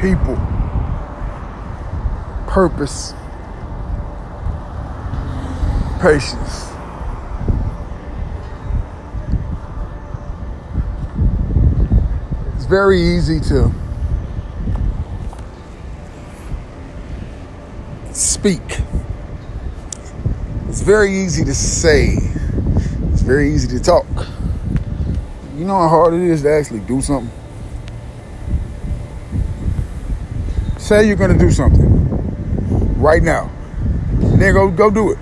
people, purpose, patience. It's very easy to speak. It's very easy to say. It's very easy to talk. You know how hard it is to actually do something? Say you're going to do something right now. Then go go do it.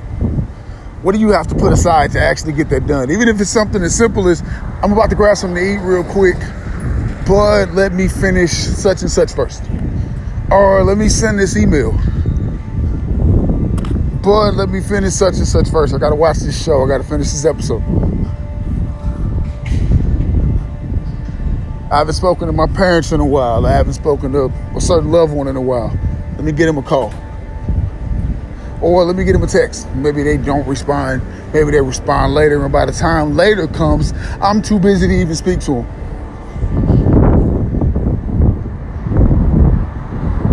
What do you have to put aside to actually get that done? Even if it's something as simple as I'm about to grab something to eat real quick, but let me finish such and such first. Or let me send this email. But let me finish such and such first. I gotta watch this show. I gotta finish this episode. I haven't spoken to my parents in a while. I haven't spoken to a certain loved one in a while. Let me get him a call. Or let me get him a text. Maybe they don't respond. Maybe they respond later. And by the time later comes, I'm too busy to even speak to them.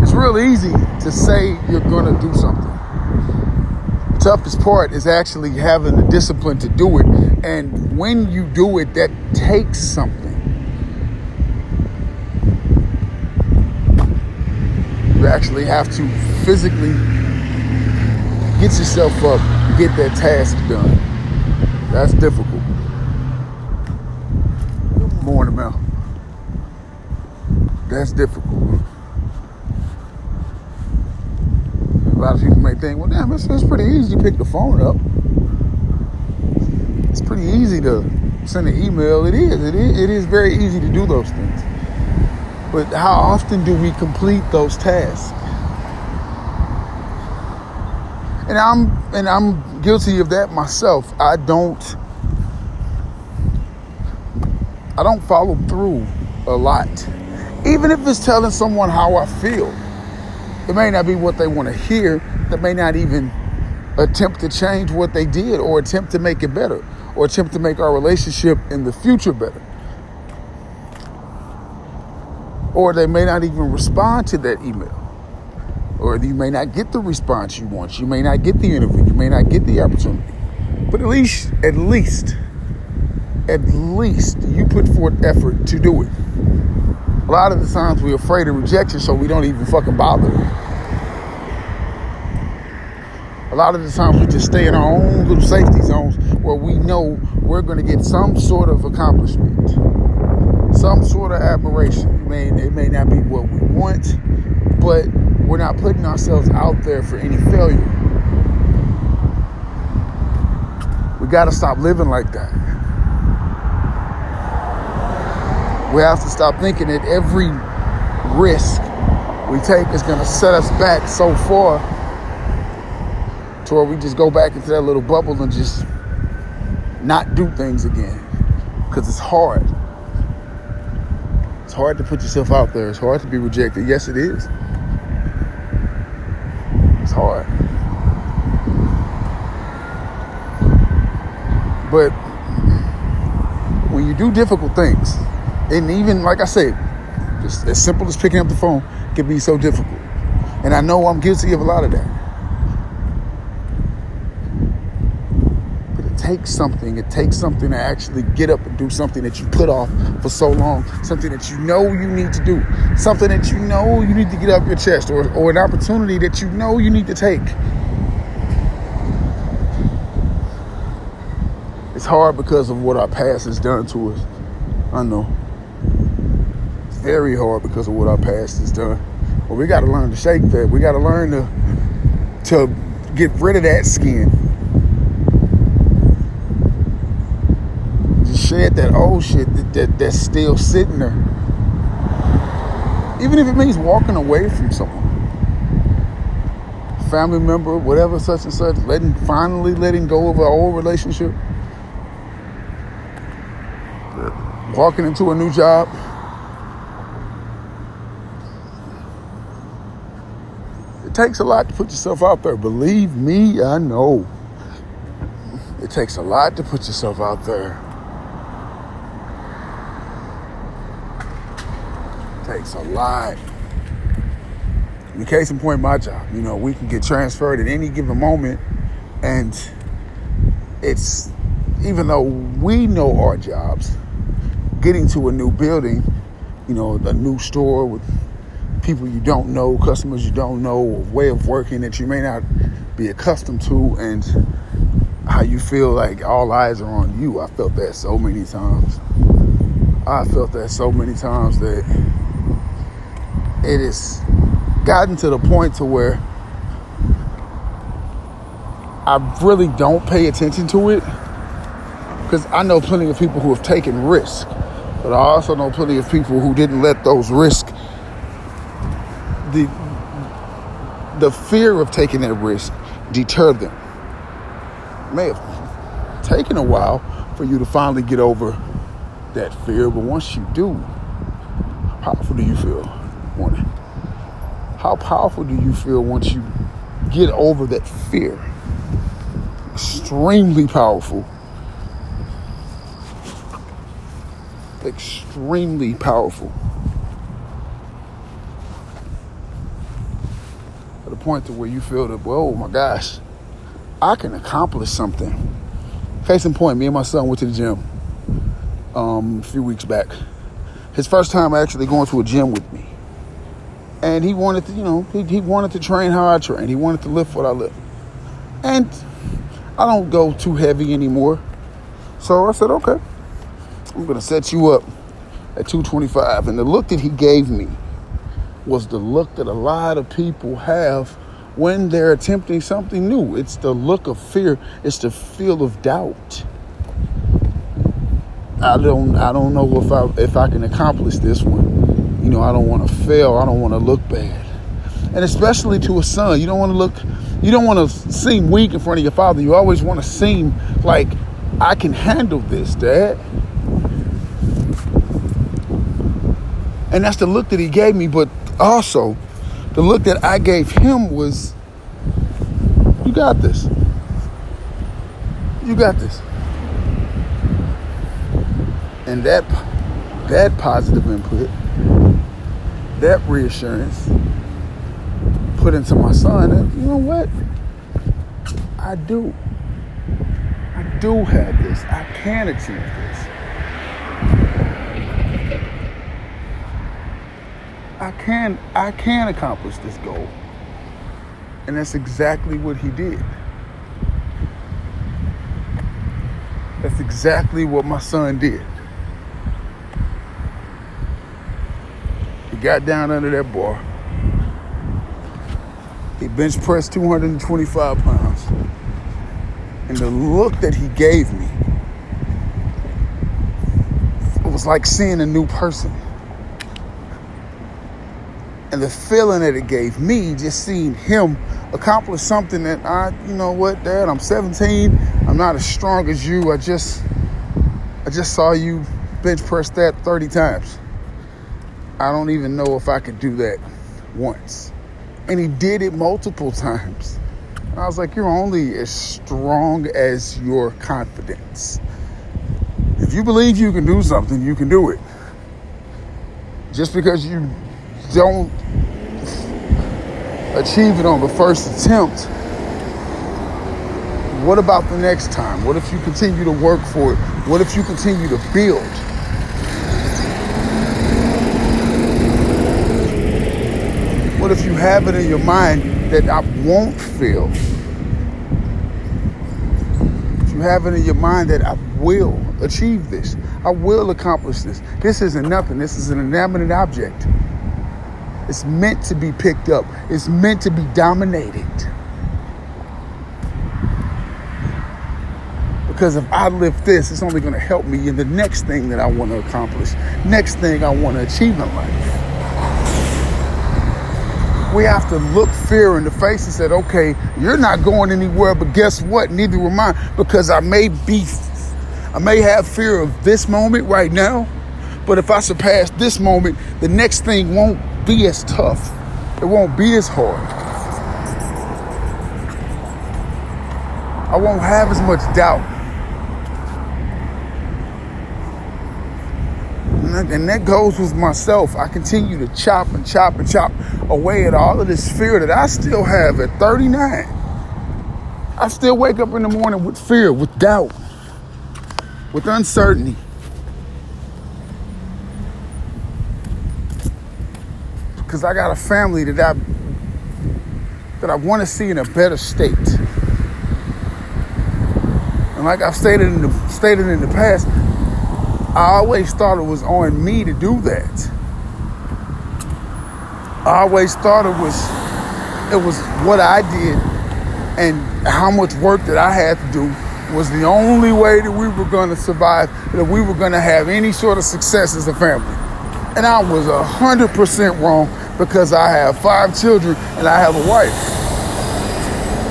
It's real easy to say you're going to do something. The toughest part is actually having the discipline to do it. And when you do it, that takes something. You actually have to physically get yourself up, get that task done. That's difficult. Morning, Mel. That's difficult. A lot of people may think, well, damn, it's, it's pretty easy to pick the phone up. It's pretty easy to send an email. It is. It is. It is very easy to do those things. But how often do we complete those tasks? And I'm and I'm guilty of that myself. I don't I don't follow through a lot. Even if it's telling someone how I feel. It may not be what they want to hear. That may not even attempt to change what they did or attempt to make it better or attempt to make our relationship in the future better. Or they may not even respond to that email. Or you may not get the response you want. You may not get the interview. You may not get the opportunity. But at least, at least, at least you put forth effort to do it. A lot of the times we're afraid of rejection, so we don't even fucking bother. A lot of the times we just stay in our own little safety zones where we know we're going to get some sort of accomplishment, some sort of admiration. I mean, it may not be what we want, but we're not putting ourselves out there for any failure. We got to stop living like that. We have to stop thinking that every risk we take is going to set us back so far to where we just go back into that little bubble and just not do things again. Because it's hard. Hard to put yourself out there. It's hard to be rejected. Yes, it is. It's hard. But when you do difficult things, and even like I said, just as simple as picking up the phone can be so difficult. And I know I'm guilty of a lot of that. But it takes something. It takes something to actually get up and do something that you put off for so long, something that you know you need to do, something that you know you need to get off your chest, or, or an opportunity that you know you need to take. It's hard because of what our past has done to us. I know. It's very hard because of what our past has done. But we got to learn to shake that. We got to learn to to get rid of that skin. Just that old shit that, that that's still sitting there. Even if it means walking away from someone. Family member, whatever, such and such, letting finally letting go of an old relationship. walking into a new job. It takes a lot to put yourself out there. Believe me, I know. It takes a lot to put yourself out there. It takes a lot. the case in point, my job. You know, we can get transferred at any given moment, and it's even though we know our jobs, getting to a new building, you know, a new store with people you don't know, customers you don't know, a way of working that you may not be accustomed to, and how you feel like all eyes are on you. I felt that so many times. I felt that so many times that it has gotten to the point to where I really don't pay attention to it because I know plenty of people who have taken risks, but I also know plenty of people who didn't let those risks the the fear of taking that risk deter them. It may have taken a while for you to finally get over that fear, but once you do, how powerful do you feel? Morning. How powerful do you feel once you get over that fear? Extremely powerful. Extremely powerful. To the point to where you feel that, oh my gosh, I can accomplish something. Case in point, me and my son went to the gym um, a few weeks back. His first time actually going to a gym with me and he wanted to, you know, he, he wanted to train how I train. He wanted to lift what I lift. And I don't go too heavy anymore. So I said, okay, I'm going to set you up at 225. And the look that he gave me was the look that a lot of people have when they're attempting something new. It's the look of fear, it's the feel of doubt. I don't I don't know if I if I can accomplish this one. You know, I don't want to fail. I don't want to look bad. And especially to a son, you don't want to look, you don't want to seem weak in front of your father. You always want to seem like, I can handle this, Dad. And that's the look that he gave me, but also the look that I gave him was, you got this. You got this. And that that positive input that reassurance put into my son and you know what? I do. I do have this. I can achieve this. I can I can accomplish this goal. And that's exactly what he did. That's exactly what my son did. Got down under that bar. He bench pressed 225 pounds. And the look that he gave me, it was like seeing a new person. And the feeling that it gave me, just seeing him accomplish something that I, you know what, Dad, I'm 17. I'm not as strong as you. I just, I just saw you bench press that 30 times. I don't even know if I could do that once. And he did it multiple times. And I was like, you're only as strong as your confidence. If you believe you can do something, you can do it. Just because you don't achieve it on the first attempt, what about the next time? What if you continue to work for it? What if you continue to build? What if you have it in your mind that I won't fail? If you have it in your mind that I will achieve this, I will accomplish this. This isn't nothing. This is an inanimate object. It's meant to be picked up. It's meant to be dominated. Because if I lift this, it's only going to help me in the next thing that I want to accomplish, next thing I want to achieve in life we have to look fear in the face and said, okay, you're not going anywhere, but guess what? Neither am I, because I may be, I may have fear of this moment right now, but if I surpass this moment, the next thing won't be as tough. It won't be as hard. I won't have as much doubt. And And, that goes with myself. I continue to chop and chop and chop away at all of this fear that I still have at 39. I still wake up in the morning with fear, with doubt, with uncertainty. Because I got a family that I that I want to see in a better state. And like I've stated in the stated in the past, I always thought it was on me to do that. I always thought it was it was what I did and how much work that I had to do was the only way that we were going to survive, that we were going to have any sort of success as a family. And I was 100% wrong because I have five children and I have a wife.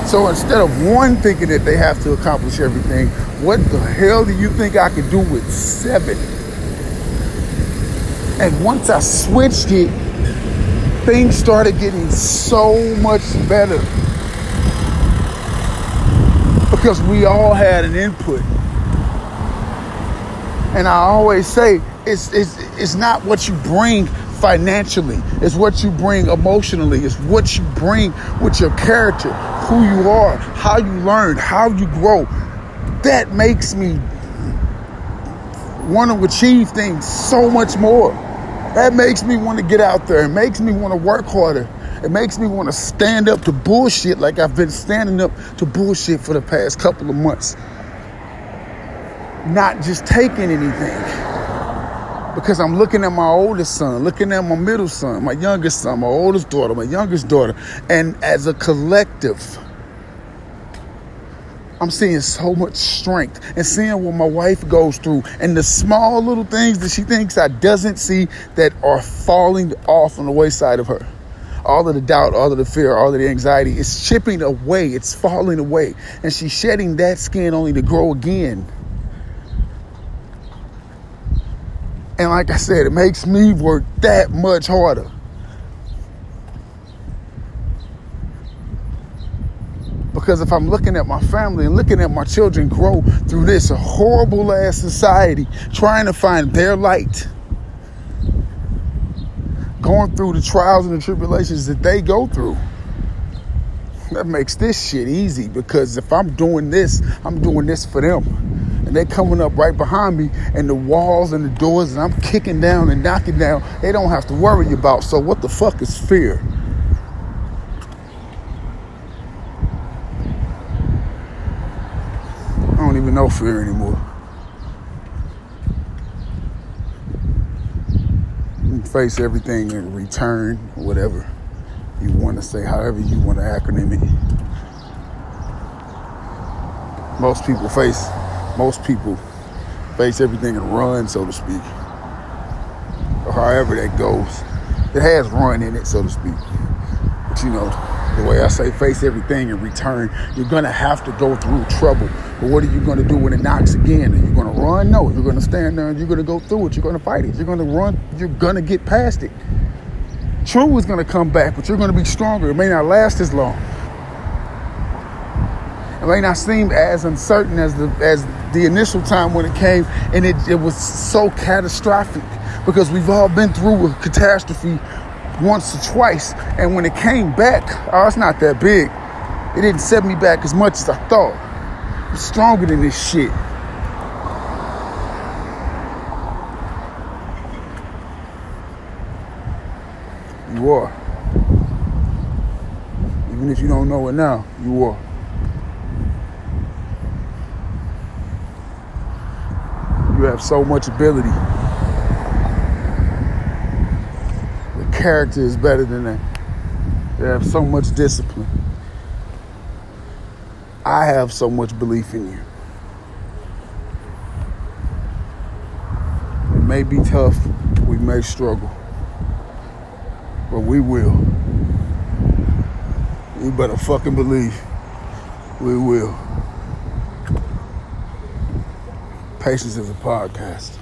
So instead of one thinking that they have to accomplish everything, what the hell do you think I could do with seven? And once I switched it, things started getting so much better. Because we all had an input. And I always say, it's, it's, it's not what you bring financially, it's what you bring emotionally, it's what you bring with your character, who you are, how you learn, how you grow that makes me want to achieve things so much more. That makes me want to get out there. It makes me want to work harder. It makes me want to stand up to bullshit like I've been standing up to bullshit for the past couple of months. Not just taking anything. Because I'm looking at my oldest son, looking at my middle son, my youngest son, my oldest daughter, my youngest daughter, and as a collective, I'm seeing so much strength and seeing what my wife goes through and the small little things that she thinks I doesn't see that are falling off on the wayside of her. All of the doubt, all of the fear, all of the anxiety is chipping away. It's falling away. And she's shedding that skin only to grow again. And like I said, it makes me work that much harder. Because if I'm looking at my family and looking at my children grow through this horrible ass society, trying to find their light, going through the trials and the tribulations that they go through, that makes this shit easy. Because if I'm doing this, I'm doing this for them. And they're coming up right behind me, and the walls and the doors, and I'm kicking down and knocking down, they don't have to worry about. So, what the fuck is fear? Even know fear anymore. You face everything in return, whatever you want to say, however you want to acronym it. Most people face, most people face everything and run, so to speak. Or however that goes. It has run in it, so to speak. But you know, the way I say face everything in return, you're gonna have to go through trouble. But what are you gonna do when it knocks again? Are you gonna run? No, you're gonna stand there and you're gonna go through it. You're gonna fight it. You're gonna run. You're gonna get past it. True is gonna come back, but you're gonna be stronger. It may not last as long. It may not seem as uncertain as the as the initial time when it came, and it, it was so catastrophic because we've all been through a catastrophe once or twice. And when it came back, oh, it's not that big. It didn't set me back as much as I thought. I'm stronger than this shit. You are. Even if you don't know it now, you are. You have so much ability. Character is better than that. They have so much discipline. I have so much belief in you. It may be tough, we may struggle, but we will. You better fucking believe we will. Patience is a podcast.